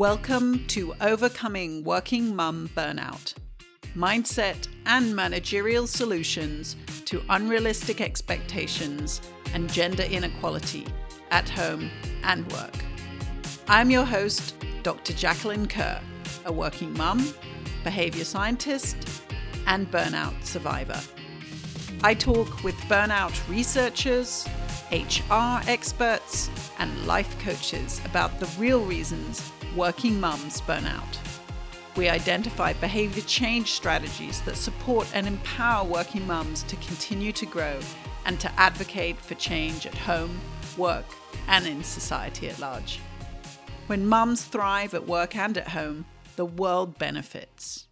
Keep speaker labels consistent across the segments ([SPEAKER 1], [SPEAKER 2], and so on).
[SPEAKER 1] Welcome to Overcoming Working Mum Burnout Mindset and Managerial Solutions to Unrealistic Expectations and Gender Inequality at Home and Work. I'm your host, Dr. Jacqueline Kerr, a working mum, behavior scientist, and burnout survivor. I talk with burnout researchers, HR experts, and life coaches about the real reasons working mums burn out. We identify behavior change strategies that support and empower working mums to continue to grow and to advocate for change at home, work, and in society at large. When mums thrive at work and at home, the world benefits.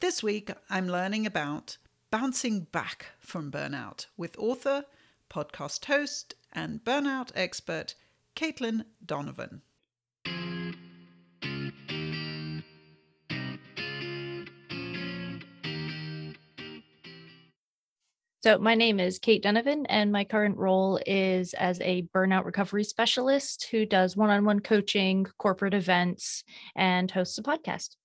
[SPEAKER 1] This week, I'm learning about bouncing back from burnout with author, podcast host, and burnout expert Caitlin Donovan.
[SPEAKER 2] So, my name is Kate Donovan, and my current role is as a burnout recovery specialist who does one on one coaching, corporate events, and hosts a podcast.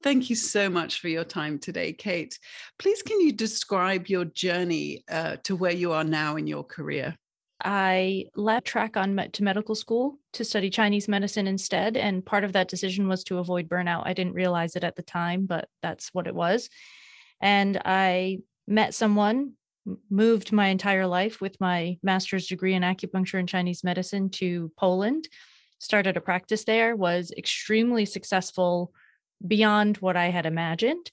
[SPEAKER 1] Thank you so much for your time today, Kate. Please, can you describe your journey uh, to where you are now in your career?
[SPEAKER 2] I left track on to medical school to study Chinese medicine instead. And part of that decision was to avoid burnout. I didn't realize it at the time, but that's what it was. And I met someone moved my entire life with my master's degree in acupuncture and Chinese medicine to Poland, started a practice there, was extremely successful beyond what I had imagined.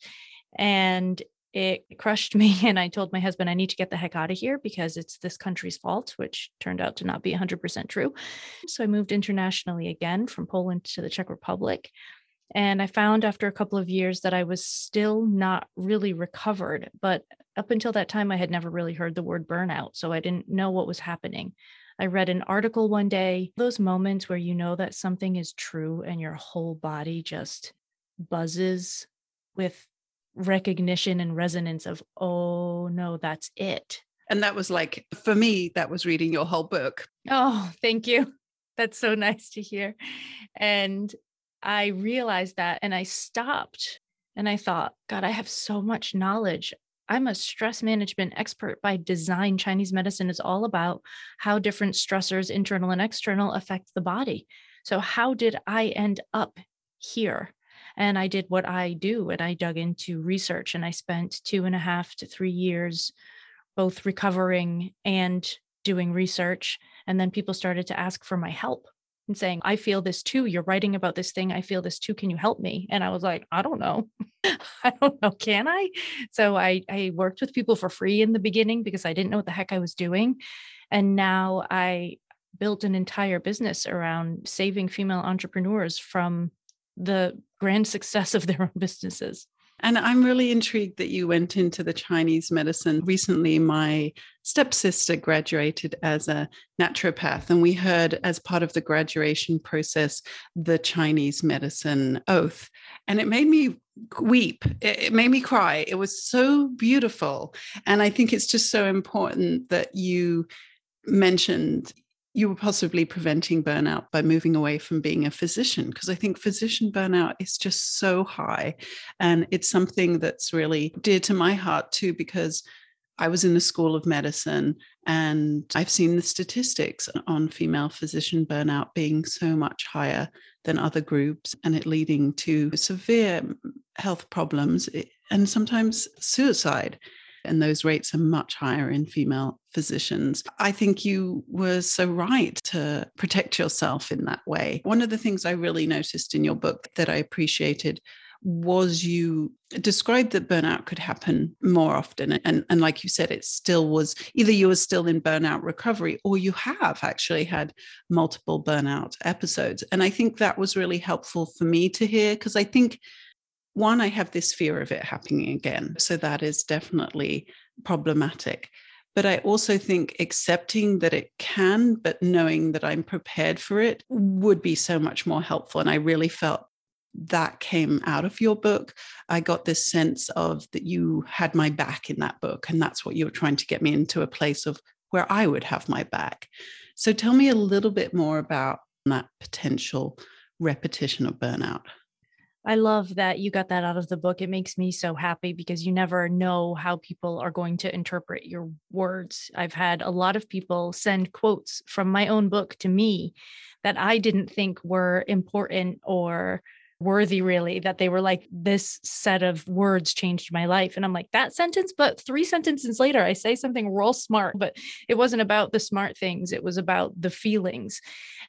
[SPEAKER 2] And it crushed me. And I told my husband, I need to get the heck out of here because it's this country's fault, which turned out to not be 100% true. So I moved internationally again from Poland to the Czech Republic. And I found after a couple of years that I was still not really recovered. But up until that time, I had never really heard the word burnout. So I didn't know what was happening. I read an article one day, those moments where you know that something is true and your whole body just buzzes with recognition and resonance of, oh no, that's it.
[SPEAKER 1] And that was like, for me, that was reading your whole book.
[SPEAKER 2] Oh, thank you. That's so nice to hear. And I realized that and I stopped and I thought, God, I have so much knowledge. I'm a stress management expert by design. Chinese medicine is all about how different stressors, internal and external, affect the body. So, how did I end up here? And I did what I do, and I dug into research, and I spent two and a half to three years both recovering and doing research. And then people started to ask for my help and saying, I feel this too. You're writing about this thing. I feel this too. Can you help me? And I was like, I don't know. I don't know. Can I? So I, I worked with people for free in the beginning because I didn't know what the heck I was doing. And now I built an entire business around saving female entrepreneurs from the grand success of their own businesses.
[SPEAKER 1] And I'm really intrigued that you went into the Chinese medicine. Recently, my stepsister graduated as a naturopath, and we heard as part of the graduation process the Chinese medicine oath. And it made me weep. It, made me cry. It was so beautiful. And I think it's just so important that you mentioned you were possibly preventing burnout by moving away from being a physician because i think physician burnout is just so high and it's something that's really dear to my heart too because i was in the school of medicine and i've seen the statistics on female physician burnout being so much higher than other groups and it leading to severe health problems eh, and sometimes suicide and those rates are much higher in female physicians. I think you were so right to protect yourself in that way. One of the things I really noticed in your book that I appreciated was you described that burnout could happen more often and and like you said it still was either you were still in burnout recovery or you have actually had multiple burnout episodes and i think that was really helpful for me to hear because i think one, I have this fear of it happening again. So that is definitely problematic. But I also think accepting that it can, but knowing that I'm prepared for it would be so much more helpful. And I really felt that came out of your book. I got this sense of that you had my back in that book. And that's what you were trying to get me into a place of where I would have my back. So tell me a little bit more about that potential repetition of burnout.
[SPEAKER 2] I love that you got that out of the book. It makes me so happy because you never know how people are going to interpret your words. I've had a lot of people send quotes from my own book to me that I didn't think were important or worthy really that they were like this set of words changed my life. And i'm like that sentence but three sentences later i say something real smart. But it wasn't about the smart things it was about the feelings.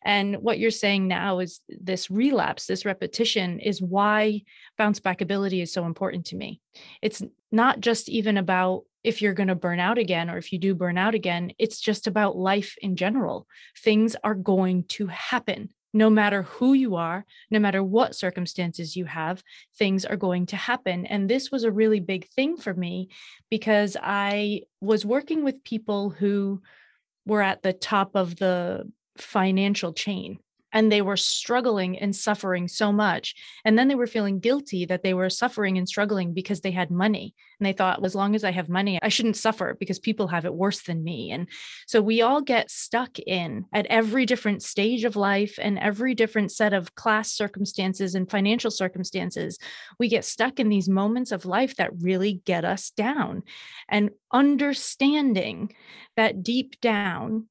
[SPEAKER 2] And what you're saying now is this relapse this repetition is why bounce back ability is so important to me. It's not just even about if you're going to burn out again or if you do burn out again it's just about life in general. Things are going to happen no matter who you are, no matter what circumstances you have, things are going to happen. And this was a really big thing for me because I was working with people who were at the top of the financial chain and they were struggling and suffering so much. And then they were feeling guilty that they were suffering and struggling because they had money. And they thought, as long as I have money, I shouldn't suffer because people have it worse than me. And so we all get stuck in at every different stage of life and every different set of class circumstances and financial circumstances. We get stuck in these moments of life that really get us down. And understanding that deep down,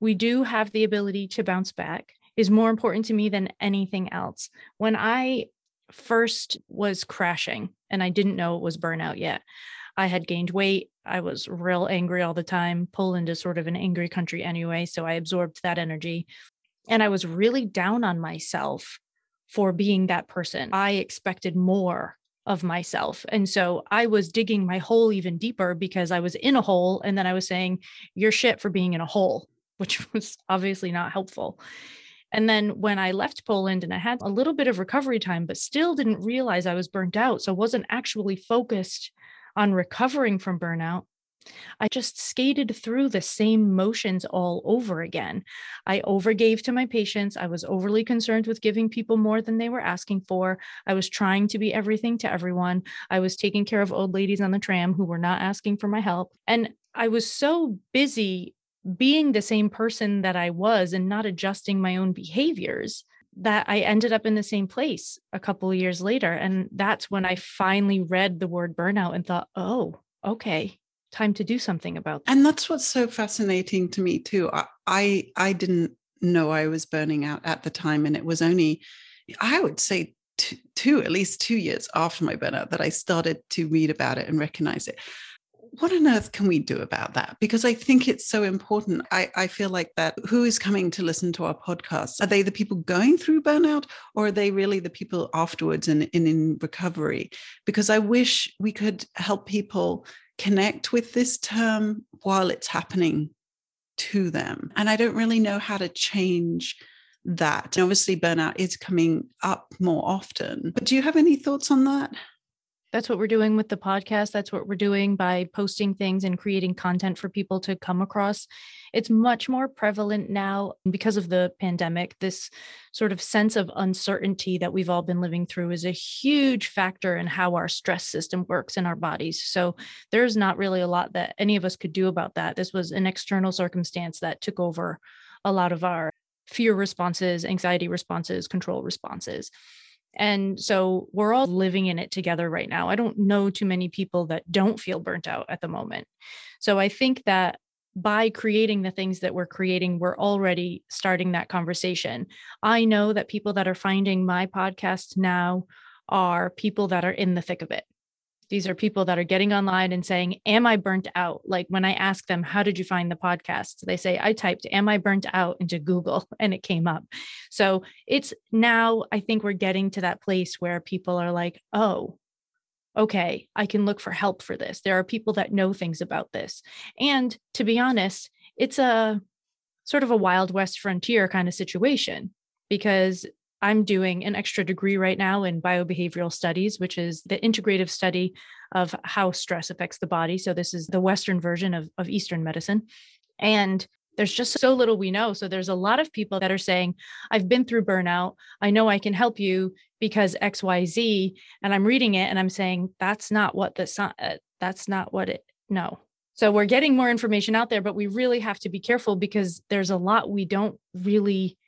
[SPEAKER 2] we do have the ability to bounce back is more important to me than anything else. When I first was crashing and I didn't know it was burnout yet, I had gained weight. I was real angry all the time. Poland is sort of an angry country anyway. So I absorbed that energy. And I was really down on myself for being that person. I expected more of myself. And so I was digging my hole even deeper because I was in a hole. And then I was saying, You're shit for being in a hole, which was obviously not helpful. And then when I left Poland and I had a little bit of recovery time, but still didn't realize I was burnt out. So wasn't actually focused on recovering from burnout. I just skated through the same motions all over again. I overgave to my patients. I was overly concerned with giving people more than they were asking for. I was trying to be everything to everyone. I was taking care of old ladies on the tram who were not asking for my help. And I was so busy being the same person that I was and not adjusting my own behaviors that I ended up in the same place a couple of years later. And that's when I finally read the word burnout and thought, oh, okay, time to do something about
[SPEAKER 1] that. And that's what's so fascinating to me too. I I, I didn't know I was burning out at the time. And it was only, I would say two, two, at least two years after my burnout that I started to read about it and recognize it what on earth can we do about that? Because I think it's so important. I, I feel like that who is coming to listen to our podcast? Are they the people going through burnout or are they really the people afterwards and, and in recovery? Because I wish we could help people connect with this term while it's happening to them. And I don't really know how to change that. And obviously, burnout is coming up more often. But do you have any thoughts on that?
[SPEAKER 2] That's what we're doing with the podcast. That's what we're doing by posting things and creating content for people to come across. It's much more prevalent now because of the pandemic. This sort of sense of uncertainty that we've all been living through is a huge factor in how our stress system works in our bodies. So there's not really a lot that any of us could do about that. This was an external circumstance that took over a lot of our fear responses, anxiety responses, control responses. And so we're all living in it together right now. I don't know too many people that don't feel burnt out at the moment. So I think that by creating the things that we're creating, we're already starting that conversation. I know that people that are finding my podcast now are people that are in the thick of it. These are people that are getting online and saying, Am I burnt out? Like when I ask them, How did you find the podcast? They say, I typed, Am I burnt out into Google and it came up. So it's now, I think we're getting to that place where people are like, Oh, okay, I can look for help for this. There are people that know things about this. And to be honest, it's a sort of a Wild West frontier kind of situation because I'm doing an extra degree right now in biobehavioral studies, which is the integrative study of how stress affects the body. So, this is the Western version of, of Eastern medicine. And there's just so little we know. So, there's a lot of people that are saying, I've been through burnout. I know I can help you because XYZ. And I'm reading it and I'm saying, that's not what the, uh, that's not what it, no. So, we're getting more information out there, but we really have to be careful because there's a lot we don't really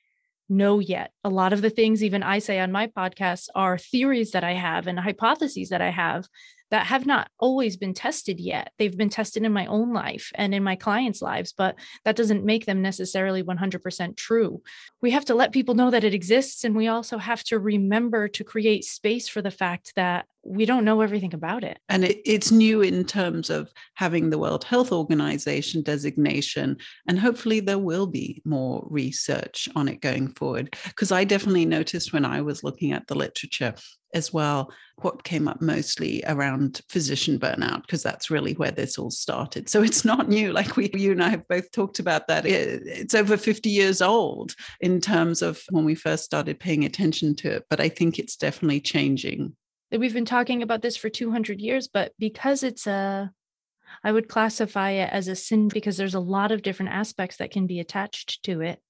[SPEAKER 2] know yet a lot of the things even I say on my podcast are theories that I have and hypotheses that I have that have not always been tested yet. They've been tested in my own life and in my clients' lives, but that doesn't make them necessarily 100% true. We have to let people know that it exists. And we also have to remember to create space for the fact that we don't know everything about it.
[SPEAKER 1] And it, it's new in terms of having the World Health Organization designation. And hopefully there will be more research on it going forward. Because I definitely noticed when I was looking at the literature as well what came up mostly around physician burnout because that's really where this all started. So it's not new like we you and i have both talked about that. It's over 50 years old in terms of when we first started paying attention to it but i think it's definitely changing.
[SPEAKER 2] We've been talking about this for 200 years, but because it's a, I would classify it as a sin because there's a lot of different aspects that can be attached to it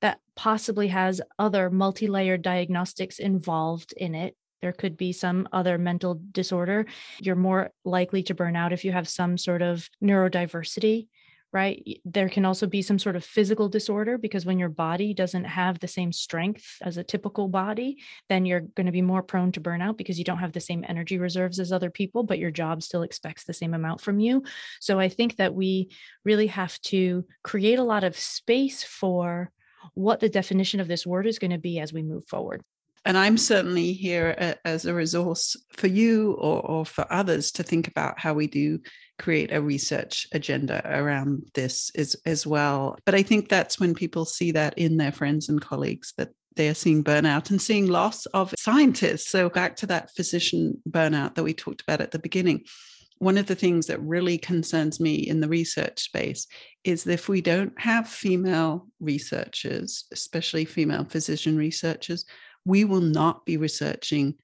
[SPEAKER 2] that possibly has other multi layered diagnostics involved in it. There could be some other mental disorder. You're more likely to burn out if you have some sort of neurodiversity right? There can also be some sort of physical disorder because when your body doesn't have the same strength as a typical body, then you're going to be more prone to burnout because you don't have the same energy reserves as other people, but your job still expects the same amount from you. So I think that we really have to create a lot of space for what the definition of this word is going to be as we move forward
[SPEAKER 1] and I'm certainly here as a resource for you or, or, for others to think about how we do create a research agenda around this as, as well. But I think that's when people see that in their friends and colleagues that they are seeing burnout and seeing loss of scientists. So back to that physician burnout that we talked about at the beginning. One of the things that really concerns me in the research space is that if we don't have female researchers, especially female physician researchers, we will not be researching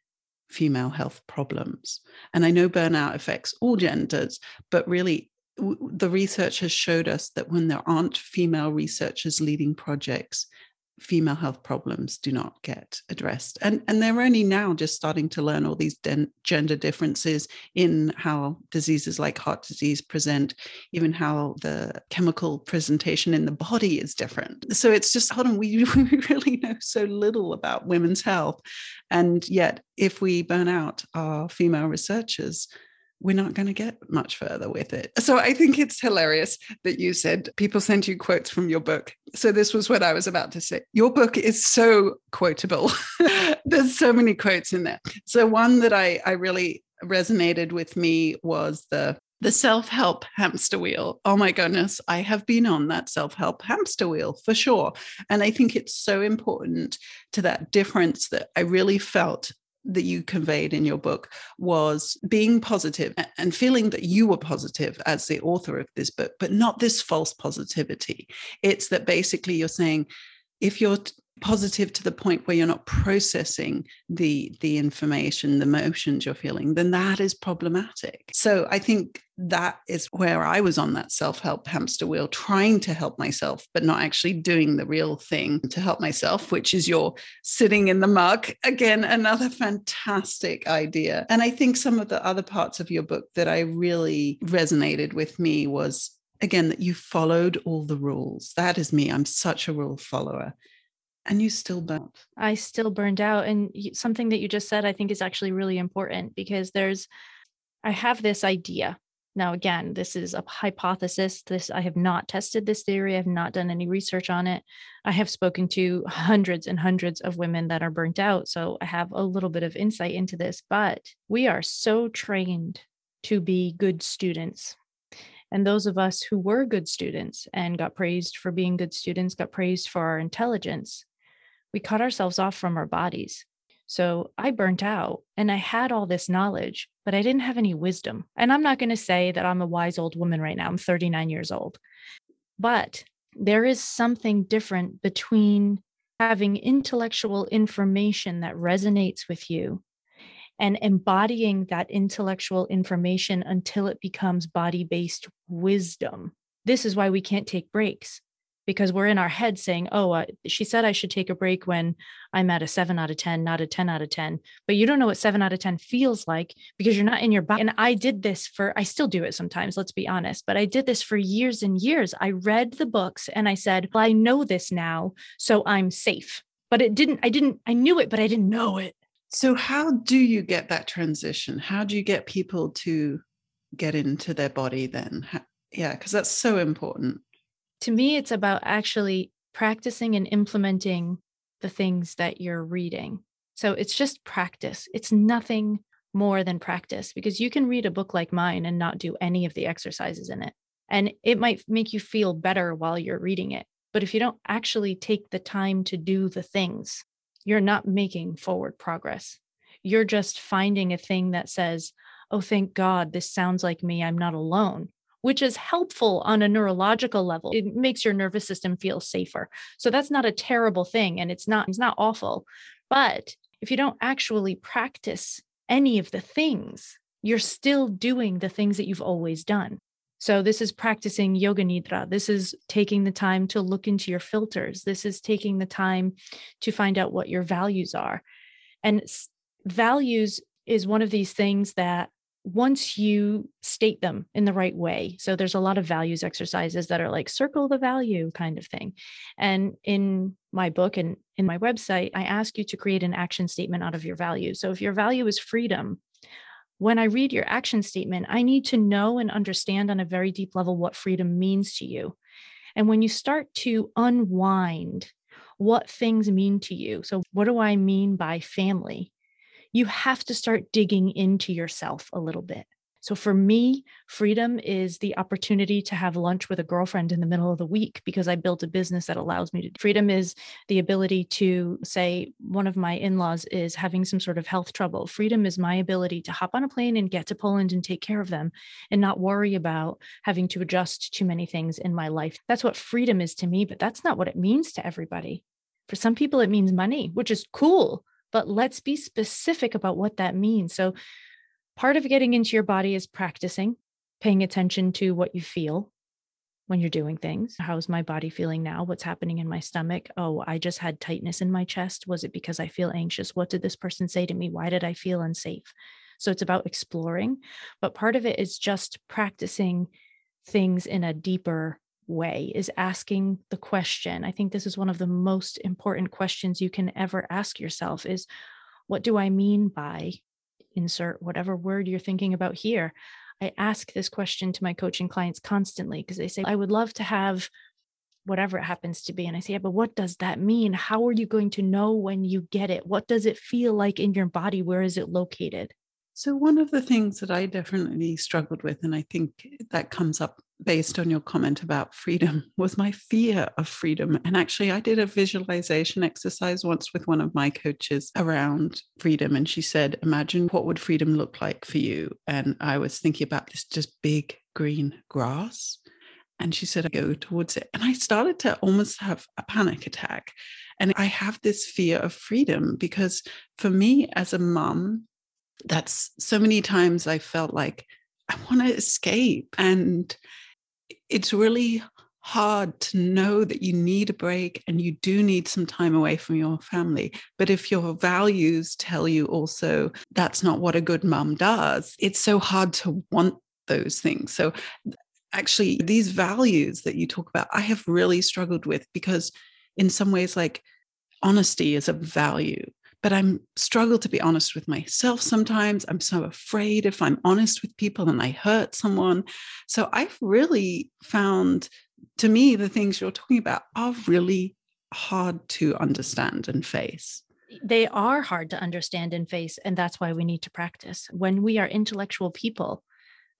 [SPEAKER 1] female health problems. And I know burnout affects all genders, but really the research has showed us that when there aren't female researchers leading projects, female health problems do not get addressed. And, and they're only now just starting to learn all these den- gender differences in how diseases like heart disease present, even how the chemical presentation in the body is different. So it's just, hold on, we, we really know so little about women's health. And yet, if we burn out our female researchers, we're not going to get much further with it. So I think it's hilarious that you said people send you quotes from your book. So this was what I was about to say. Your book is so quotable. There's so many quotes in there. So one that I, I really resonated with me was the the self-help hamster wheel. Oh my goodness, I have been on that self-help hamster wheel for sure. And I think it's so important to that difference that I really felt that you conveyed in your book was being positive and feeling that you were positive as the author of this book, but not this false positivity. It's that basically you're saying, if you're positive to the point where you're not processing the the information the emotions you're feeling then that is problematic. So i think that is where i was on that self-help hamster wheel trying to help myself but not actually doing the real thing to help myself which is your sitting in the mug. Again another fantastic idea. And i think some of the other parts of your book that i really resonated with me was again that you followed all the rules. That is me. I'm such a rule follower and you still burnt
[SPEAKER 2] i still burned out. And something that you just said i think is actually really important because there's i have this idea. Now again this is a hypothesis. This i have not tested this theory. I have not done any research on it. I have spoken to hundreds and hundreds of women that are burnt out. So i have a little bit of insight into this but we are so trained to be good students. And those of us who were good students and got praised for being good students, got praised for our intelligence, we cut ourselves off from our bodies. So I burnt out and I had all this knowledge, but I didn't have any wisdom. And I'm not going to say that I'm a wise old woman right now. I'm 39 years old. But there is something different between having intellectual information that resonates with you and embodying that intellectual information until it becomes body based wisdom. This is why we can't take breaks because we're in our head saying, oh, uh, she said I should take a break when I'm at a seven out of 10, not a 10 out of 10. But you don't know what seven out of 10 feels like because you're not in your body. And I did this for, I still do it sometimes, let's be honest, but I did this for years and years. I read the books and I said, well, I know this now, so I'm safe. but it didn't, I didn't, I knew it, but I didn't know it.
[SPEAKER 1] So, how do you get that transition? How do you get people to get into their body then? How, yeah, because that's so important.
[SPEAKER 2] To me, it's about actually practicing and implementing the things that you're reading. So, it's just practice, it's nothing more than practice because you can read a book like mine and not do any of the exercises in it. And it might make you feel better while you're reading it. But if you don't actually take the time to do the things, you're not making forward progress. You're just finding a thing that says, oh, thank God, this sounds like me. I'm not alone, which is helpful on a neurological level. It makes your nervous system feel safer. So that's not a terrible thing. And it's not, it's not awful. But if you don't actually practice any of the things, you're still doing the things that you've always done. So, this is practicing yoga nidra. This is taking the time to look into your filters. This is taking the time to find out what your values are. And values is one of these things that once you state them in the right way, so there's a lot of values exercises that are like circle the value kind of thing. And in my book and in my website, I ask you to create an action statement out of your value. So, if your value is freedom, when I read your action statement, I need to know and understand on a very deep level what freedom means to you. And when you start to unwind what things mean to you, so what do I mean by family? You have to start digging into yourself a little bit. So for me, freedom is the opportunity to have lunch with a girlfriend in the middle of the week because I built a business that allows me to. Freedom is the ability to say, one of my in laws is having some sort of health trouble. Freedom is my ability to hop on a plane and get to Poland and take care of them and not worry about having to adjust too many things in my life. That's what freedom is to me, but that's not what it means to everybody. For some people, it means money, which is cool but let's be specific about what that means. So, part of getting into your body is practicing, paying attention to what you feel when you're doing things. How's my body feeling now? What's happening in my stomach? Oh, I just had tightness in my chest. Was it because I feel anxious? What did this person say to me? Why did I feel unsafe? So it's about exploring, but part of it is just practicing things in a deeper way is asking the question. I think this is one of the most important questions you can ever ask yourself is what do I mean by insert whatever word you're thinking about here. I ask this question to my coaching clients constantly because they say, I would love to have whatever it happens to be. And I say, yeah, but what does that mean? How are you going to know when you get it? What does it feel like in your body? Where is it located?
[SPEAKER 1] So, one of the things that I definitely struggled with, and I think that comes up based on your comment about freedom, was my fear of freedom. And actually, I did a visualization exercise once with one of my coaches around freedom. And she said, Imagine what would freedom look like for you? And I was thinking about this just big green grass. And she said, I go towards it. And I started to almost have a panic attack. And I have this fear of freedom because for me as a mom, that's so many times I felt like I want to escape. And it's really hard to know that you need a break and you do need some time away from your family. But if your values tell you also that's not what a good mom does, it's so hard to want those things. So, actually, these values that you talk about, I have really struggled with because, in some ways, like honesty is a value but I'm struggle to be honest with myself sometimes. I'm so afraid if I'm honest with people and I hurt someone. So I've really found to me the things you're talking about are really hard to understand and face.
[SPEAKER 2] They are hard to understand and face and that's why we need to practice. When we are intellectual people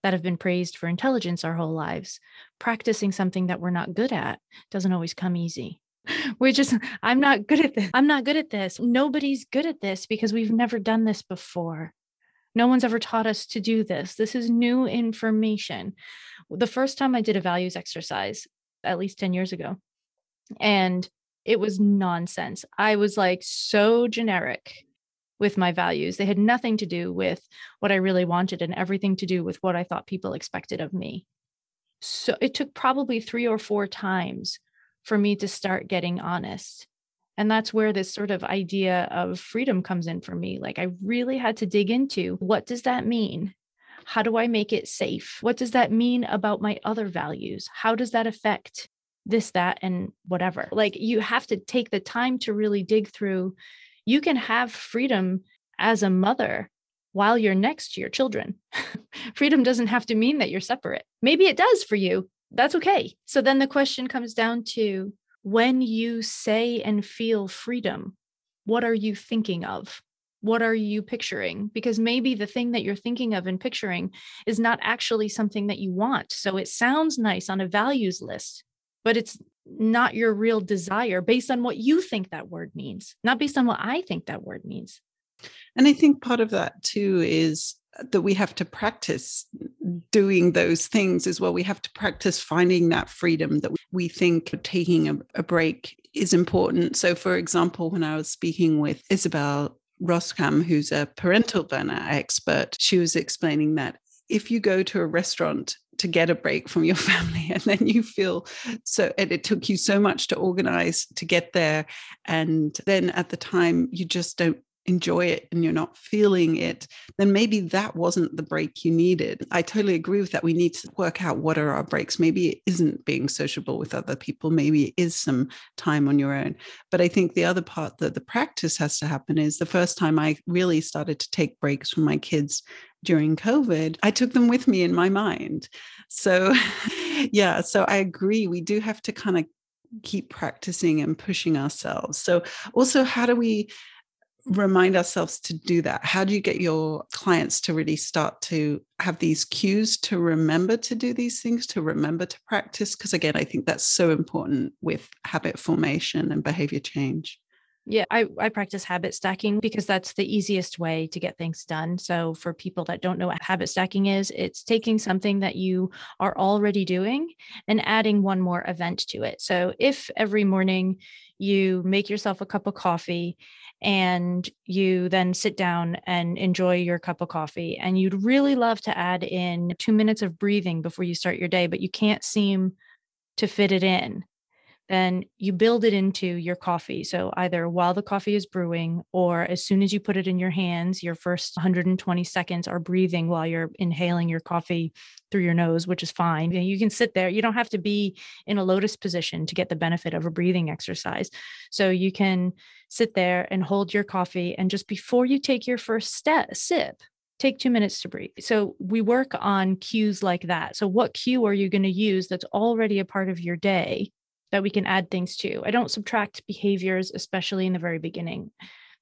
[SPEAKER 2] that have been praised for intelligence our whole lives, practicing something that we're not good at doesn't always come easy we're just i'm not good at this. I'm not good at this. Nobody's good at this because we've never done this before. No one's ever taught us to do this. This is new information. The first time i did a values exercise at least 10 years ago and it was nonsense. I was like so generic with my values. They had nothing to do with what i really wanted and everything to do with what i thought people expected of me. So it took probably three or four times for me to start getting honest. And that's where this sort of idea of freedom comes in for me. Like, I really had to dig into what does that mean? How do I make it safe? What does that mean about my other values? How does that affect this, that, and whatever. Like you have to take the time to really dig through. You can have freedom as a mother while you're next to your children. freedom doesn't have to mean that you're separate. Maybe it does for you. That's okay. So then the question comes down to when you say and feel freedom, what are you thinking of? What are you picturing? Because maybe the thing that you're thinking of and picturing is not actually something that you want. So it sounds nice on a values list, but it's not your real desire based on what you think that word means, not based on what I think that word means.
[SPEAKER 1] And I think part of that too is that we have to practice doing those things as well. We have to practice finding that freedom that we think taking a, a break is important. So, for example, when I was speaking with Isabel Roskam, who's a parental burnout expert, she was explaining that if you go to a restaurant to get a break from your family and then you feel so and it took you so much to organize to get there and then at the time you just don't enjoy it and you're not feeling it, then maybe that wasn't the break you needed. I totally agree with that. We need to work out what are our breaks. Maybe it isn't being sociable with other people, maybe it is some time on your own. But I think the other part that the practice has to happen is the first time I really started to take breaks from my kids during COVID, I took them with me in my mind. So, yeah, so I agree. We do have to kind of keep practicing and pushing ourselves. So, also, how do we remind ourselves to do that? How do you get your clients to really start to have these cues to remember to do these things, to remember to practice? Because again, I think that's so important with habit formation and behavior change.
[SPEAKER 2] Yeah, I, I practice habit stacking because that's the easiest way to get things done. So, for people that don't know what habit stacking is, it's taking something that you are already doing and adding one more event to it. So, if every morning you make yourself a cup of coffee and you then sit down and enjoy your cup of coffee and you'd really love to add in 2 minutes of breathing before you start your day but you can't seem to fit it in then you build it into your coffee. So either while the coffee is brewing or as soon as you put it in your hands, your first 120 seconds are breathing while you're inhaling your coffee through your nose, which is fine. You can sit there. You don't have to be in a lotus position to get the benefit of a breathing exercise. So you can sit there and hold your coffee and just before you take your first step sip, take two minutes to breathe. So we work on cues like that. So what cue are you going to use that's already a part of your day that we can add things to. I don't subtract behaviors, especially in the very beginning,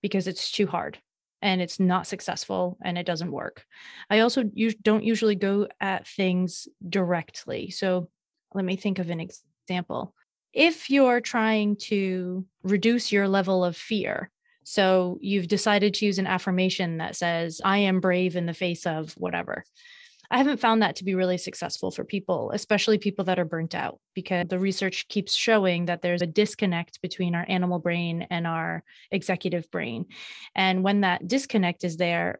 [SPEAKER 2] because it's too hard and it's not successful and it doesn't work. I also don't usually go at things directly. So let me think of an example. If you're trying to reduce your level of fear, so you've decided to use an affirmation that says, I am brave in the face of whatever. I haven't found that to be really successful for people, especially people that are burnt out, because the research keeps showing that there's a disconnect between our animal brain and our executive brain. And when that disconnect is there,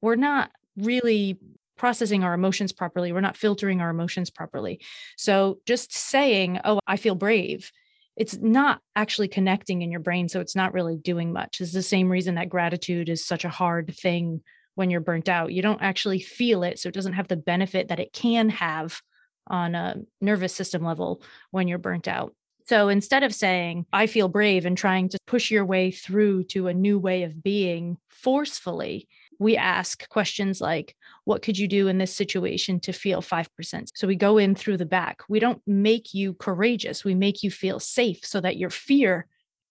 [SPEAKER 2] we're not really processing our emotions properly. We're not filtering our emotions properly. So just saying, oh, I feel brave, it's not actually connecting in your brain. So it's not really doing much. It's the same reason that gratitude is such a hard thing when you're burnt out. You don't actually feel it. So it doesn't have the benefit that it can have on a nervous system level when you're burnt out. So instead of saying, I feel brave and trying to push your way through to a new way of being forcefully, we ask questions like, What could you do in this situation to feel 5%? So we go in through the back. We don't make you courageous, we make you feel safe so that your fear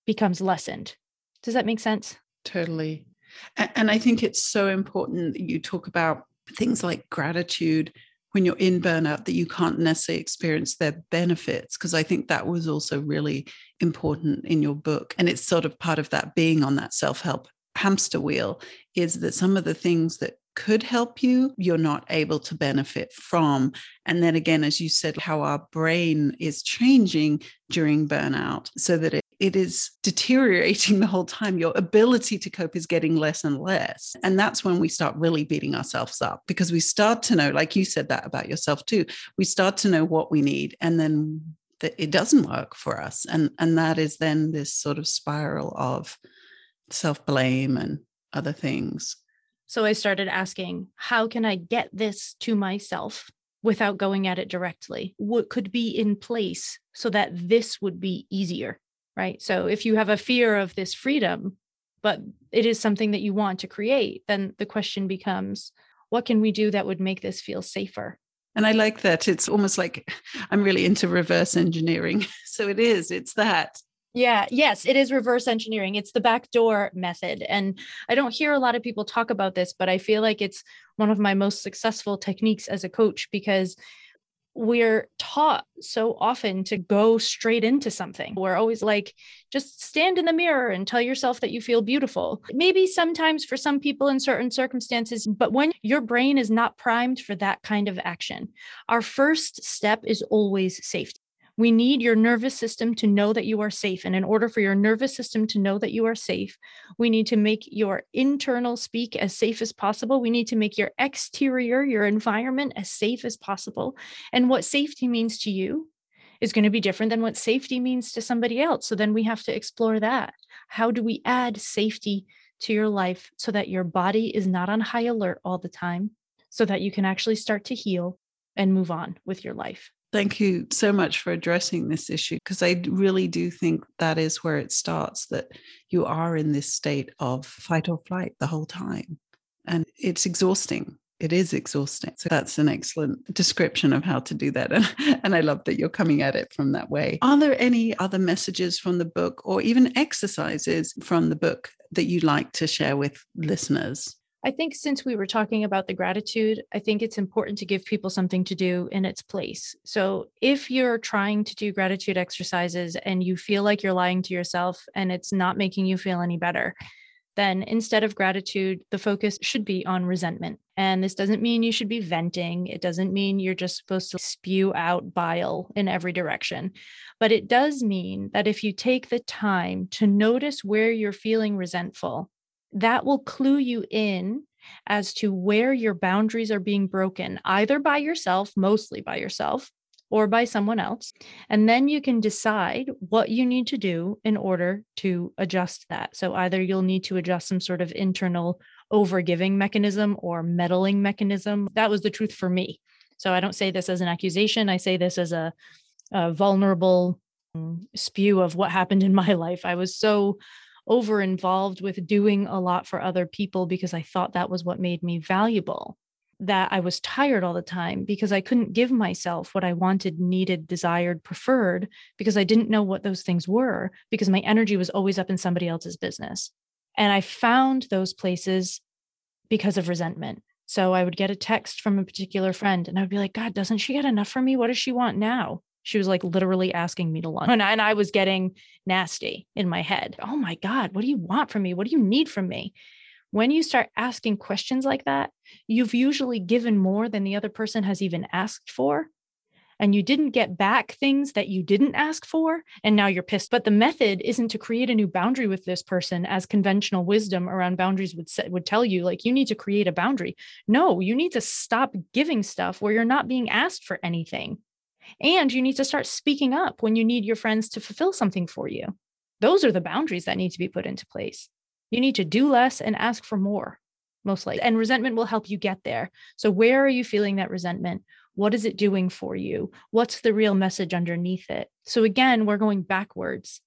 [SPEAKER 2] becomes lessened. Does that make sense?
[SPEAKER 1] Totally. And I think it's so important that you talk about things like gratitude when you're in burnout that you can't necessarily experience their benefits because i think that was also really important in your book and it's sort of part of that being on that self-help hamster wheel is that some of the things that could help you, you're not able to benefit from. And then again, as you said, how our brain is changing during burnout so that it, it is deteriorating the whole time. Your ability to cope is getting less and less. And that's when we start really beating ourselves up because we start to know, like you said that about yourself too, we start to know what we need. And then that it doesn't work for us. And, and that is then this sort of spiral of self blame and other things.
[SPEAKER 2] So I started asking, how can I get this to myself without going at it directly? What could be in place so that this would be easier? Right. So if you have a fear of this freedom, but it is something that you want to create, then the question becomes what can we do that would make this feel safer?
[SPEAKER 1] And I like that. It's almost like I'm really into reverse engineering. So it is, it's that.
[SPEAKER 2] Yeah, yes, it is reverse engineering. It's the backdoor method. And I don't hear a lot of people talk about this, but I feel like it's one of my most successful techniques as a coach because we're taught so often to go straight into something. We're always like, just stand in the mirror and tell yourself that you feel beautiful. Maybe sometimes for some people in certain circumstances, but when your brain is not primed for that kind of action, our first step is always safety. We need your nervous system to know that you are safe. And in order for your nervous system to know that you are safe, we need to make your internal speak as safe as possible. We need to make your exterior, your environment, as safe as possible. And what safety means to you is going to be different than what safety means to somebody else. So then we have to explore that. How do we add safety to your life so that your body is not on high alert all the time, so that you can actually start to heal and move on with your life?
[SPEAKER 1] Thank you so much for addressing this issue because I really do think that is where it starts that you are in this state of fight or flight the whole time. And it's exhausting. It is exhausting. So that's an excellent description of how to do that. And, and I love that you're coming at it from that way. Are there any other messages from the book or even exercises from the book that you'd like to share with listeners?
[SPEAKER 2] I think since we were talking about the gratitude, I think it's important to give people something to do in its place. So if you're trying to do gratitude exercises and you feel like you're lying to yourself and it's not making you feel any better, then instead of gratitude, the focus should be on resentment. And this doesn't mean you should be venting. It doesn't mean you're just supposed to spew out bile in every direction. But it does mean that if you take the time to notice where you're feeling resentful that will clue you in as to where your boundaries are being broken, either by yourself, mostly by yourself, or by someone else. And then you can decide what you need to do in order to adjust that. So either you'll need to adjust some sort of internal overgiving mechanism or meddling mechanism. That was the truth for me. So I don't say this as an accusation, I say this as a, a vulnerable mm, spew of what happened in my life. I was so over involved with doing a lot for other people because I thought that was what made me valuable. That I was tired all the time because I couldn't give myself what I wanted, needed, desired, preferred because I didn't know what those things were because my energy was always up in somebody else's business. And I found those places because of resentment. So I would get a text from a particular friend and I would be like, God, doesn't she get enough from me? What does she want now? She was like literally asking me to lunch. And I, and I was getting nasty in my head. Oh my God, what do you want from me? What do you need from me? When you start asking questions like that, you've usually given more than the other person has even asked for. And you didn't get back things that you didn't ask for. And now you're pissed. But the method isn't to create a new boundary with this person, as conventional wisdom around boundaries would, say, would tell you. Like, you need to create a boundary. No, you need to stop giving stuff where you're not being asked for anything. And you need to start speaking up when you need your friends to fulfill something for you. Those are the boundaries that need to be put into place. You need to do less and ask for more, most likely. And resentment will help you get there. So, where are you feeling that resentment? What is it doing for you? What's the real message underneath it? So, again, we're going backwards.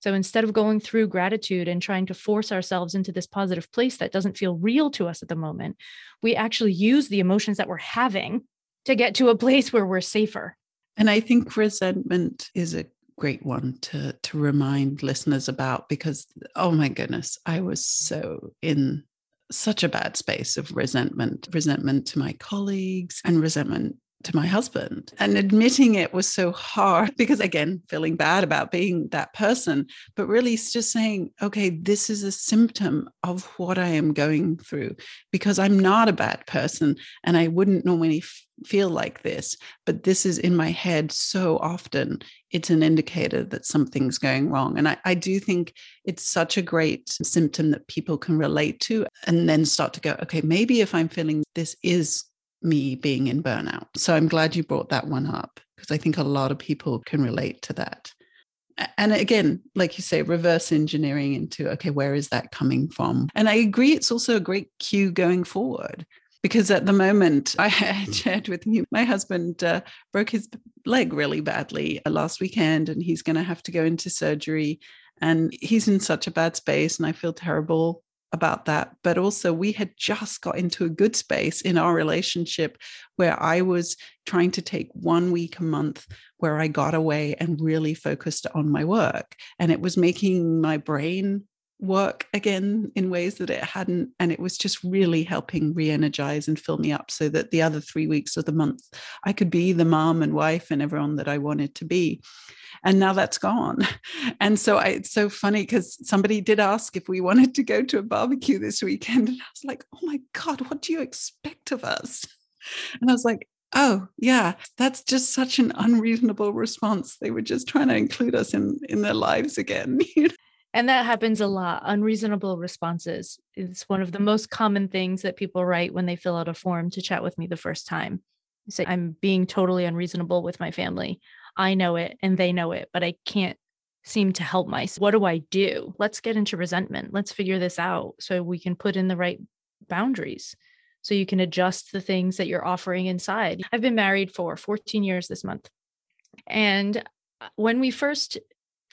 [SPEAKER 2] So, instead of going through gratitude and trying to force ourselves into this positive place that doesn't feel real to us at the moment, we actually use the emotions that we're having to get to a place where we're safer.
[SPEAKER 1] And I think resentment is a great one to to remind listeners about because oh my goodness, I was so in such a bad space of resentment, resentment to my colleagues and resentment to my husband. And admitting it was so hard because, again, feeling bad about being that person, but really just saying, okay, this is a symptom of what I am going through because I'm not a bad person and I wouldn't normally feel like this. But this is in my head so often. It's an indicator that something's going wrong. And I, I do think it's such a great symptom that people can relate to and then start to go, okay, maybe if I'm feeling this is me being in burnout. So I'm glad you brought that one up because I think a lot of people can relate to that. And again, like you say, reverse engineering into, okay, where is that coming from? And I agree, it's also a great cue going forward because at the moment I had shared with you, my husband uh, broke his leg really badly uh, last weekend, and he's going to have to go into surgery. And he's in such a bad space, and I feel terrible about that. But also, we had just got into a good space in our relationship where I was trying to take one week a month where I got away and really focused on my work. And it was making my brain work again in ways that it hadn't. And it was just really helping re energize and fill me up so that the other three weeks of the month, I could be the mom and wife and everyone that I wanted to be. And now that's gone. And so I, it's so funny because somebody did ask if we wanted to go to a barbecue this weekend. And I was like, oh my God, what do you expect of us? And I was like, oh yeah that's just such an unreasonable response they were just trying to include us in in their lives again
[SPEAKER 2] And that happens a lot. Unreasonable responses is one of the most common things that people write when they fill out a form to chat with me the first time. They say, I'm being totally unreasonable with my family. I know it and they know it, but I can't seem to help myself. What do I do? Let's get into resentment. Let's figure this out so we can put in the right boundaries so you can adjust the things that you're offering inside. I've been married for 14 years this month. And uh, when we first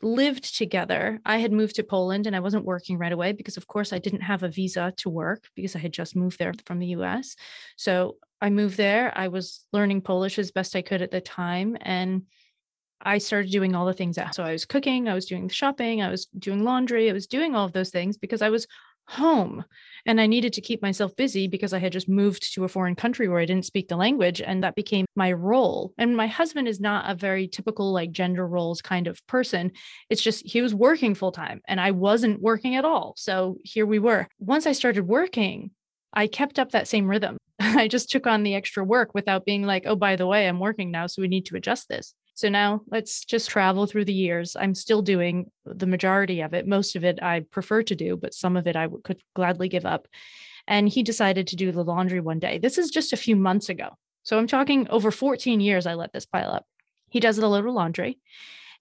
[SPEAKER 2] lived together. I had moved to Poland and I wasn't working right away because, of course, I didn't have a visa to work because I had just moved there from the US. So I moved there. I was learning Polish as best I could at the time. And I started doing all the things. That, so I was cooking, I was doing the shopping, I was doing laundry, I was doing all of those things because I was home and I needed to keep myself busy because I had just moved to a foreign country where I didn't speak the language. And that became my role. And my husband is not a very typical, like, gender roles kind of person. It's just he was working full time and I wasn't working at all. So here we were. Once I started working, I kept up that same rhythm. I just took on the extra work without being like, oh, by the way, I'm working now. So we need to adjust this. So now let's just travel through the years. I'm still doing the majority of it. Most of it I prefer to do, but some of it I could gladly give up. And he decided to do the laundry one day. This is just a few months ago. So I'm talking over 14 years I let this pile up. He does a little laundry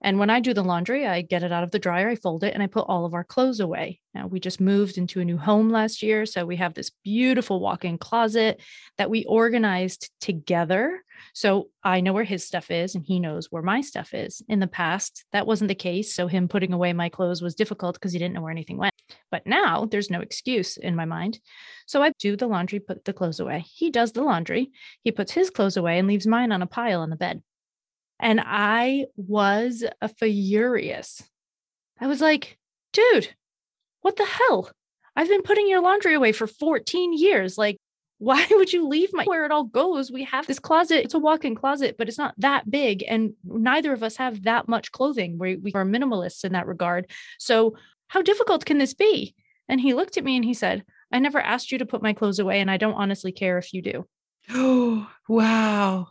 [SPEAKER 2] and when I do the laundry, I get it out of the dryer, I fold it, and I put all of our clothes away. Now, we just moved into a new home last year. So we have this beautiful walk in closet that we organized together. So I know where his stuff is and he knows where my stuff is. In the past, that wasn't the case. So him putting away my clothes was difficult because he didn't know where anything went. But now there's no excuse in my mind. So I do the laundry, put the clothes away. He does the laundry, he puts his clothes away and leaves mine on a pile on the bed. And I was uh, furious. I was like, dude, what the hell? I've been putting your laundry away for 14 years. Like, why would you leave my where it all goes? We have this closet. It's a walk-in closet, but it's not that big. And neither of us have that much clothing. We, we are minimalists in that regard. So how difficult can this be? And he looked at me and he said, I never asked you to put my clothes away, and I don't honestly care if you do.
[SPEAKER 1] Oh, wow.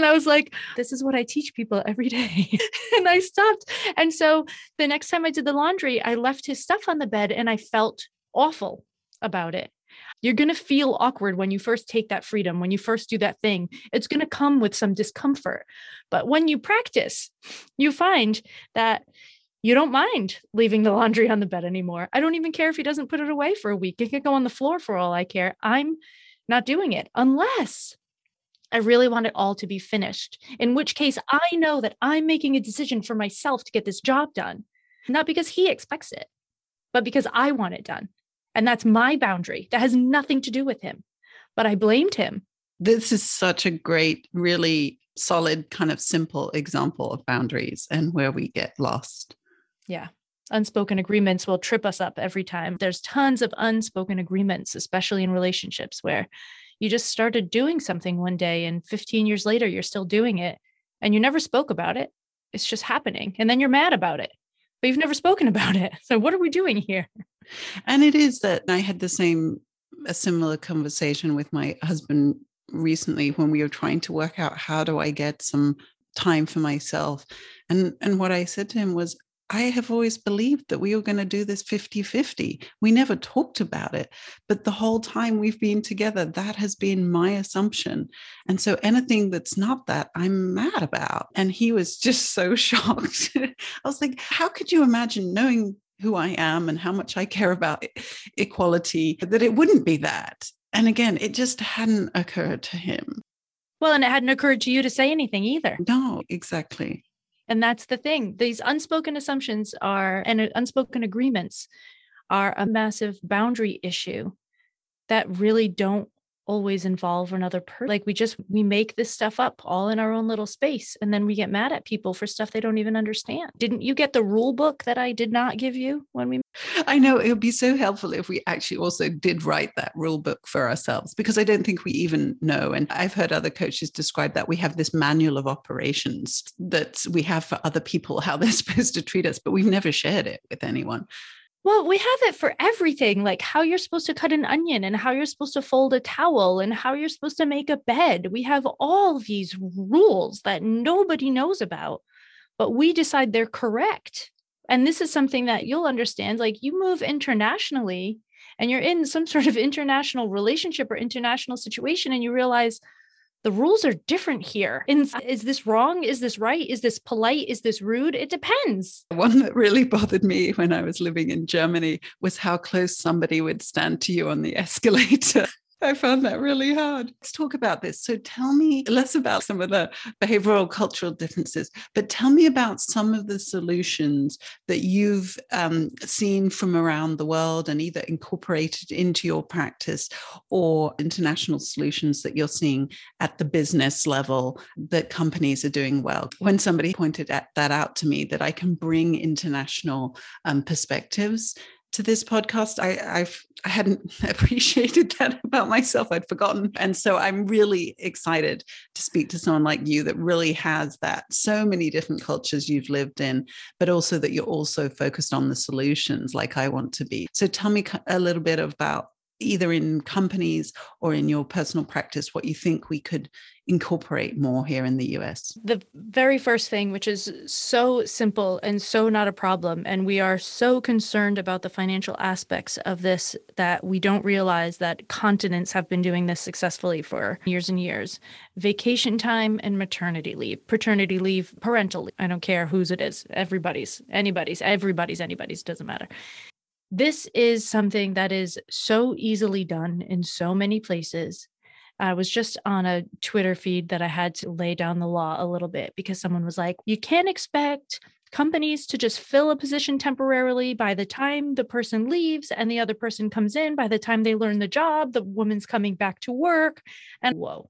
[SPEAKER 2] And I was like, this is what I teach people every day. and I stopped. And so the next time I did the laundry, I left his stuff on the bed and I felt awful about it. You're going to feel awkward when you first take that freedom, when you first do that thing. It's going to come with some discomfort. But when you practice, you find that you don't mind leaving the laundry on the bed anymore. I don't even care if he doesn't put it away for a week. It could go on the floor for all I care. I'm not doing it unless I really want it all to be finished, in which case I know that I'm making a decision for myself to get this job done, not because he expects it, but because I want it done. And that's my boundary. That has nothing to do with him. But I blamed him.
[SPEAKER 1] This is such a great, really solid, kind of simple example of boundaries and where we get lost.
[SPEAKER 2] Yeah. Unspoken agreements will trip us up every time. There's tons of unspoken agreements, especially in relationships where you just started doing something one day and 15 years later you're still doing it and you never spoke about it. It's just happening and then you're mad about it but you've never spoken about it. So what are we doing here?
[SPEAKER 1] And it is that i had the same a similar conversation with my husband recently when we were trying to work out how do i get some time for myself. And and what i said to him was I have always believed that we were going to do this 50 50. We never talked about it. But the whole time we've been together, that has been my assumption. And so anything that's not that, I'm mad about. And he was just so shocked. I was like, how could you imagine knowing who I am and how much I care about equality that it wouldn't be that? And again, it just hadn't occurred to him.
[SPEAKER 2] Well, and it hadn't occurred to you to say anything either.
[SPEAKER 1] No, exactly.
[SPEAKER 2] And that's the thing. These unspoken assumptions are and uh, unspoken agreements are a massive boundary issue that really don't always involve another person. Like we just we make this stuff up all in our own little space and then we get mad at people for stuff they don't even understand. Didn't you get the rule book that I did not give you when we
[SPEAKER 1] I know it would be so helpful if we actually also did write that rule book for ourselves because I don't think we even know and I've heard other coaches describe that we have this manual of operations that we have for other people how they're supposed to treat us but we've never shared it with anyone.
[SPEAKER 2] Well, we have it for everything, like how you're supposed to cut an onion and how you're supposed to fold a towel and how you're supposed to make a bed. We have all these rules that nobody knows about, but we decide they're correct. And this is something that you'll understand. Like you move internationally and you're in some sort of international relationship or international situation, and you realize, the rules are different here. Is is this wrong? Is this right? Is this polite? Is this rude? It depends.
[SPEAKER 1] One that really bothered me when I was living in Germany was how close somebody would stand to you on the escalator. I found that really hard. Let's talk about this. So tell me less about some of the behavioral cultural differences, but tell me about some of the solutions that you've um, seen from around the world and either incorporated into your practice or international solutions that you're seeing at the business level that companies are doing well. When somebody pointed at, that out to me, that I can bring international um, perspectives to this podcast. I, I've I hadn't appreciated that about myself. I'd forgotten. And so I'm really excited to speak to someone like you that really has that so many different cultures you've lived in, but also that you're also focused on the solutions like I want to be. So tell me a little bit about either in companies or in your personal practice what you think we could incorporate more here in the US?
[SPEAKER 2] The very first thing, which is so simple and so not a problem, and we are so concerned about the financial aspects of this that we don't realize that continents have been doing this successfully for years and years. Vacation time and maternity leave, paternity leave, parental leave. I don't care whose it is, everybody's, anybody's, everybody's, anybody's, doesn't matter this is something that is so easily done in so many places. I was just on a Twitter feed that I had to lay down the law a little bit because someone was like, you can't expect companies to just fill a position temporarily by the time the person leaves and the other person comes in by the time they learn the job the woman's coming back to work and whoa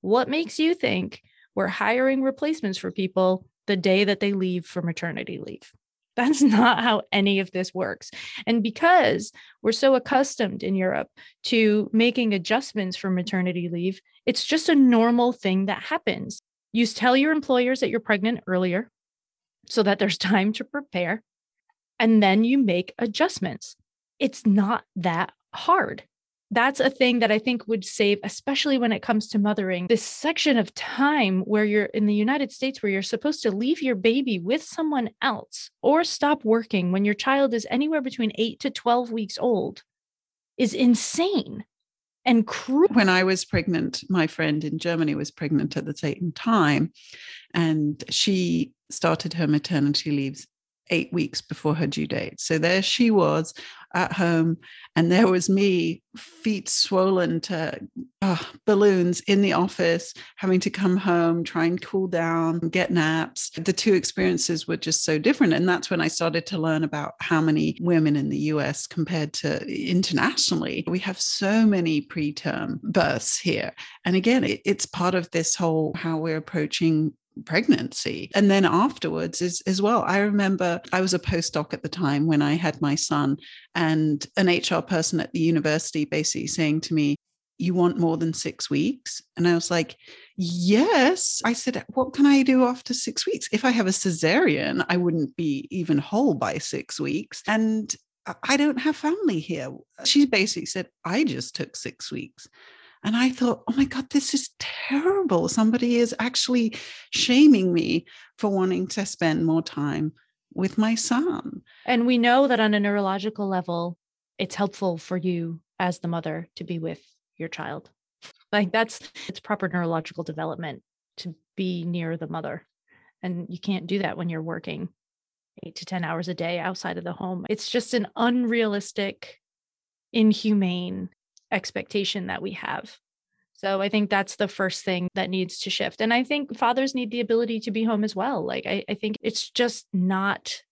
[SPEAKER 2] what makes you think we're hiring replacements for people the day that they leave for maternity leave that's not how any of this works. And because we're so accustomed in Europe to making adjustments for maternity leave, it's just a normal thing that happens. You tell your employers that you're pregnant earlier so that there's time to prepare, and then you make adjustments. It's not that hard that's a thing that I think would save, especially when it comes to mothering, this section of time where you're in the United States, where you're supposed to leave your baby with someone else or stop working when your child is anywhere between eight to 12 weeks old is insane and cruel.
[SPEAKER 1] When I was pregnant, my friend in Germany was pregnant at the same time, and she started her maternity leaves eight weeks before her due date. So there she was at home, and there was me, feet swollen to uh, balloons in the office, having to come home, try and cool down, get naps. The two experiences were just so different. And that's when I started to learn about how many women in the US compared to internationally. We have so many preterm births here. And again, it, it's part of this whole how we're approaching pregnancy. And then afterwards as, as well i remember i was a postdoc at the time when i had my son and an hr person at the university basically saying to me you want more than six weeks? And i was like yes. I said what can i do after six weeks? If i have a cesarean i wouldn't be even whole by six weeks. And i don't have family here. She basically said i just took six weeks and I thought, oh my God, this is terrible. Somebody is actually shaming me for wanting to spend more time with my son.
[SPEAKER 2] And we know that on a neurological level, it's helpful for you as the mother to be with your child. Like that's it's proper neurological development to be near the mother. And you can't do that when you're working eight to 10 hours a day outside of the home. It's just an unrealistic, inhumane expectation that we have. So I think that's the first thing that needs to shift. And I think fathers need the ability to be home as well. Like, I, I think it's just not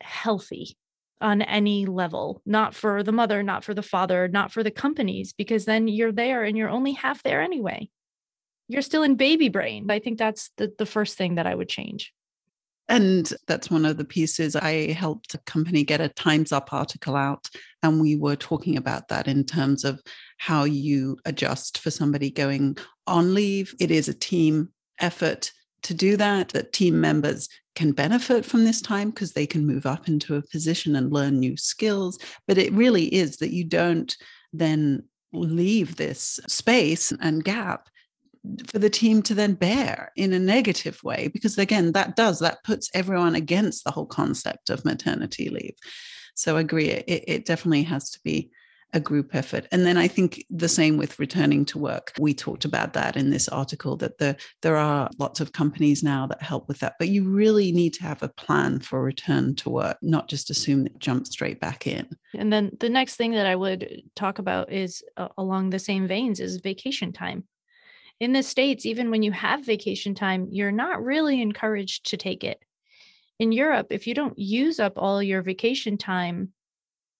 [SPEAKER 2] healthy on any level, not for the mother, not for the father, not for the companies, because then you're there and you're only half there anyway. You're still in baby brain. I think that's the, the first thing that I would change.
[SPEAKER 1] And that's one of the pieces I helped a company get a Time's Up article out. And we were talking about that in terms of how you adjust for somebody going on leave. It is a team effort to do that, that team members can benefit from this time because they can move up into a position and learn new skills. But it really is that you don't then leave this space and gap for the team to then bear in a negative way because again that does that puts everyone against the whole concept of maternity leave. So i agree it, it definitely has to be a group effort. And then i think the same with returning to work. We talked about that in this article that the, there are lots of companies now that help with that but you really need to have a plan for return to work not just assume that jump straight back in.
[SPEAKER 2] And then the next thing that i would talk about is uh, along the same veins is vacation time in the States, even when you have vacation time, you're not really encouraged to take it. In Europe, if you don't use up all your vacation time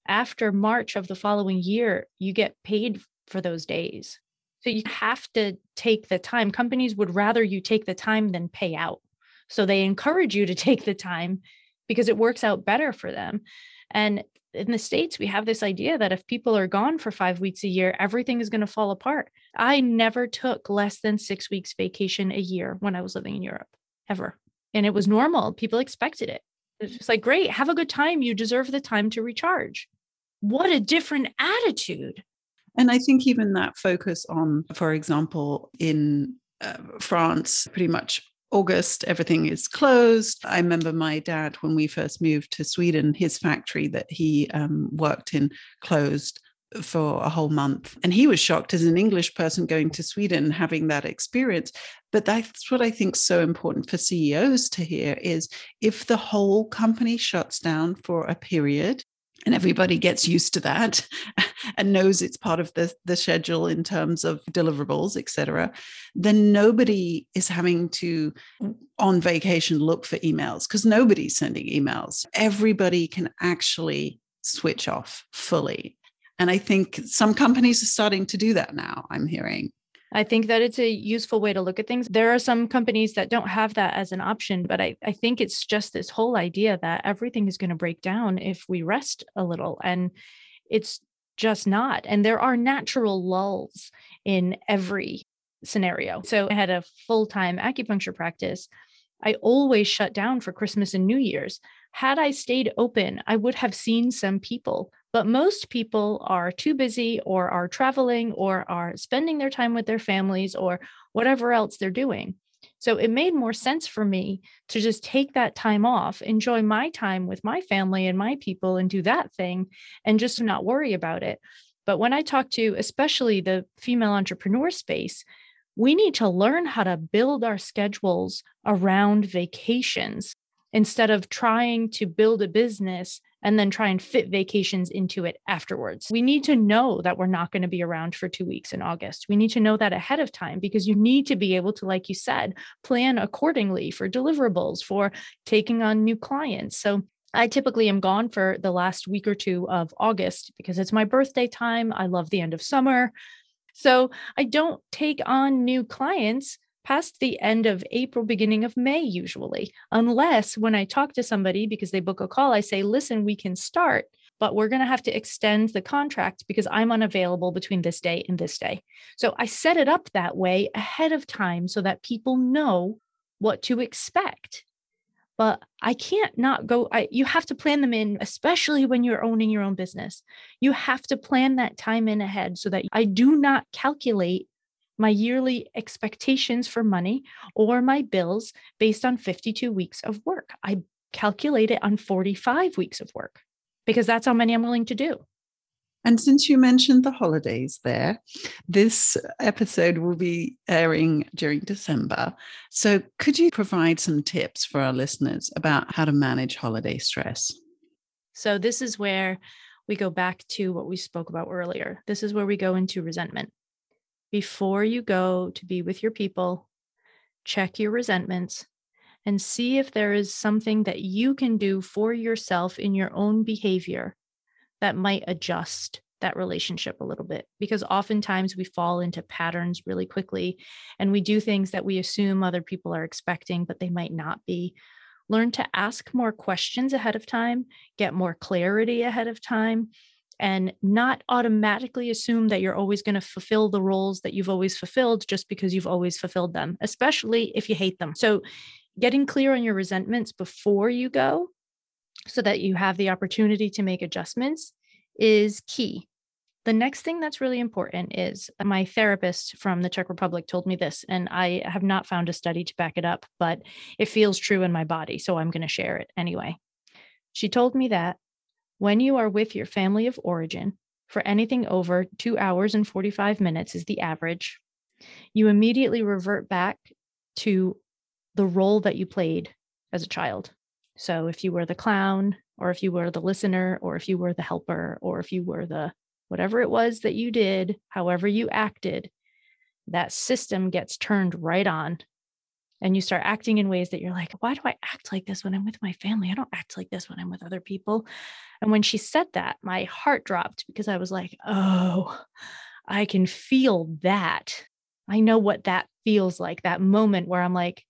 [SPEAKER 2] after March of the following year, you get paid for those days. So you have to take the time. Companies would rather you take the time than pay out. So they encourage you to take the time because it works out better for them. And in the States, we have this idea that if people are gone for five weeks a year, everything is going to fall apart. I never took less than six weeks vacation a year when I was living in Europe, ever. And it was normal. People expected it. It's just like, great, have a good time. You deserve the time to recharge. What a different attitude.
[SPEAKER 1] And I think even that focus on, for example, in uh, France, pretty much August, everything is closed. I remember my dad, when we first moved to Sweden, his factory that he um, worked in closed for a whole month. And he was shocked as an English person going to Sweden having that experience. But that's what I think so important for CEOs to hear is if the whole company shuts down for a period, and everybody gets used to that and knows it's part of the, the schedule in terms of deliverables etc then nobody is having to on vacation look for emails because nobody's sending emails. Everybody can actually switch off fully. And i think some companies are starting to do that now i'm hearing
[SPEAKER 2] I think that it's a useful way to look at things. There are some companies that don't have that as an option, but I, I think it's just this whole idea that everything is going to break down if we rest a little. And it's just not. And there are natural lulls in every scenario. So I had a full time acupuncture practice. I always shut down for Christmas and New Year's. Had I stayed open, I would have seen some people but most people are too busy or are traveling or are spending their time with their families or whatever else they're doing. So it made more sense for me to just take that time off, enjoy my time with my family and my people and do that thing and just not worry about it. But when I talk to especially the female entrepreneur space, we need to learn how to build our schedules around vacations instead of trying to build a business and then try and fit vacations into it afterwards. We need to know that we're not going to be around for two weeks in August. We need to know that ahead of time because you need to be able to, like you said, plan accordingly for deliverables, for taking on new clients. So I typically am gone for the last week or two of August because it's my birthday time. I love the end of summer. So I don't take on new clients past the end of April, beginning of May, usually, unless when I talk to somebody because they book a call, I say, listen, we can start, but we're going to have to extend the contract because I'm unavailable between this day and this day. So I set it up that way ahead of time so that people know what to expect. But I can't not go. I, you have to plan them in, especially when you're owning your own business. You have to plan that time in ahead so that I do not calculate my yearly expectations for money or my bills based on 52 weeks of work. I calculate it on 45 weeks of work because that's how many I'm willing to do.
[SPEAKER 1] And since you mentioned the holidays there, this episode will be airing during December. So, could you provide some tips for our listeners about how to manage holiday stress?
[SPEAKER 2] So, this is where we go back to what we spoke about earlier. This is where we go into resentment. Before you go to be with your people, check your resentments and see if there is something that you can do for yourself in your own behavior that might adjust that relationship a little bit because oftentimes we fall into patterns really quickly and we do things that we assume other people are expecting but they might not be. Learn to ask more questions ahead of time get more clarity ahead of time and not automatically assume that you're always going to fulfill the roles that you've always fulfilled just because you've always fulfilled them especially if you hate them so getting clear on your resentments before you go so that you have the opportunity to make adjustments is key. The next thing that's really important is my therapist from the Czech Republic told me this, and I have not found a study to back it up, but it feels true in my body. So I'm going to share it anyway. She told me that when you are with your family of origin for anything over two hours and 45 minutes is the average, you immediately revert back to the role that you played as a child. So if you were the clown, or if you were the listener, or if you were the helper, or if you were the whatever it was that you did, however you acted, that system gets turned right on. And you start acting in ways that you're like, why do I act like this when I'm with my family? I don't act like this when I'm with other people. And when she said that, my heart dropped because I was like, oh, I can feel that. I know what that feels like that moment where I'm like,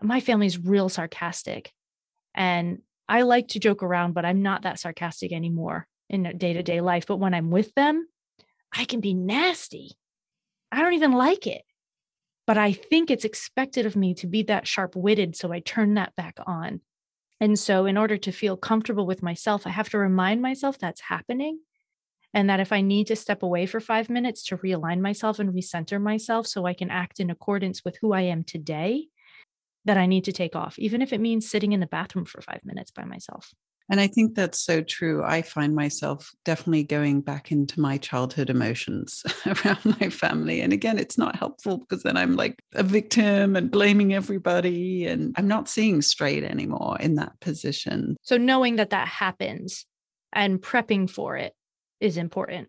[SPEAKER 2] my family's real sarcastic. And I like to joke around, but I'm not that sarcastic anymore in day to day life. But when I'm with them, I can be nasty. I don't even like it. But I think it's expected of me to be that sharp witted. So I turn that back on. And so, in order to feel comfortable with myself, I have to remind myself that's happening. And that if I need to step away for five minutes to realign myself and recenter myself so I can act in accordance with who I am today, that I need to take off, even if it means sitting in the bathroom for five minutes by myself.
[SPEAKER 1] And I think that's so true. I find myself definitely going back into my childhood emotions around my family. And again, it's not helpful because then I'm like a victim and blaming everybody. And I'm not seeing straight anymore in that position.
[SPEAKER 2] So knowing that that happens and prepping for it is important.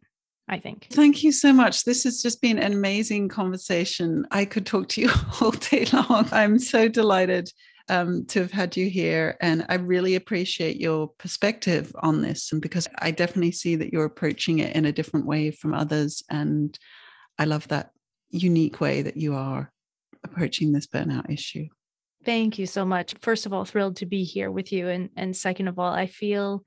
[SPEAKER 2] I think.
[SPEAKER 1] Thank you so much. This has just been an amazing conversation. I could talk to you all day long. I'm so delighted um, to have had you here. And I really appreciate your perspective on this And because I definitely see that you're approaching it in a different way from others. And I love that unique way that you are approaching this burnout issue.
[SPEAKER 2] Thank you so much. First of all, thrilled to be here with you. And, and second of all, I feel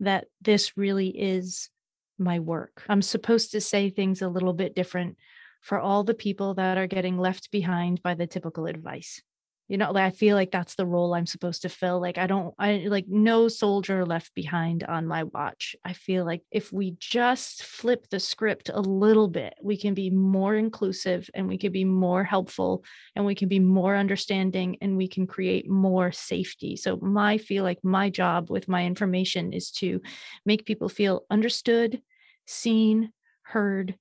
[SPEAKER 2] that this really is my work. I'm supposed to say things a little bit different for all the people that are getting left behind by the typical advice. You know, like I feel like that's the role I'm supposed to fill. Like, I don't, I like no soldier left behind on my watch. I feel like if we just flip the script a little bit, we can be more inclusive and we can be more helpful and we can be more understanding and we can create more safety. So, my feel like my job with my information is to make people feel understood, seen, heard,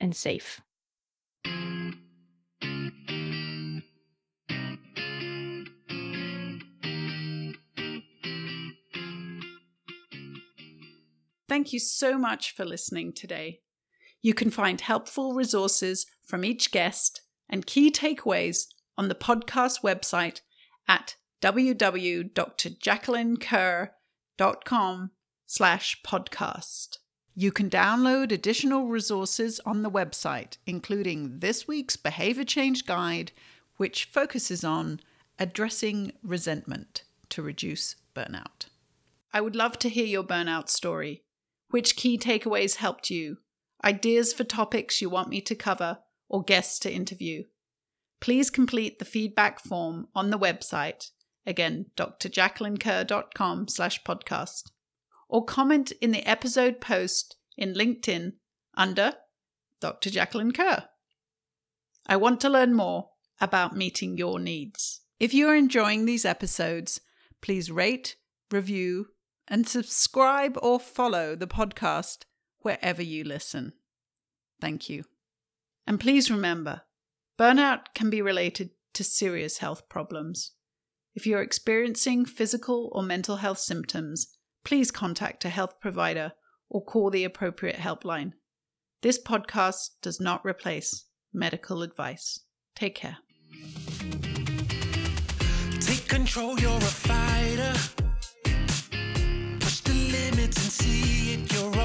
[SPEAKER 2] and safe.
[SPEAKER 1] Thank you so much for listening today. You can find helpful resources from each guest and key takeaways on the podcast website at www.drjacquelinekerr.com slash podcast. You can download additional resources on the website, including this week's Behavior Change Guide, which focuses on addressing resentment to reduce burnout. I would love to hear your burnout story. Which key takeaways helped you? Ideas for topics you want me to cover or guests to interview? Please complete the feedback form on the website, again, drjacquelinekerr.com slash podcast, or comment in the episode post in LinkedIn under Dr. Jacqueline Kerr. I want to learn more about meeting your needs. If you are enjoying these episodes, please rate, review, and subscribe or follow the podcast wherever you listen. Thank you. And please remember burnout can be related to serious health problems. If you're experiencing physical or mental health symptoms, please contact a health provider or call the appropriate helpline. This podcast does not replace medical advice. Take care. Take control, you're a fighter. See it, you're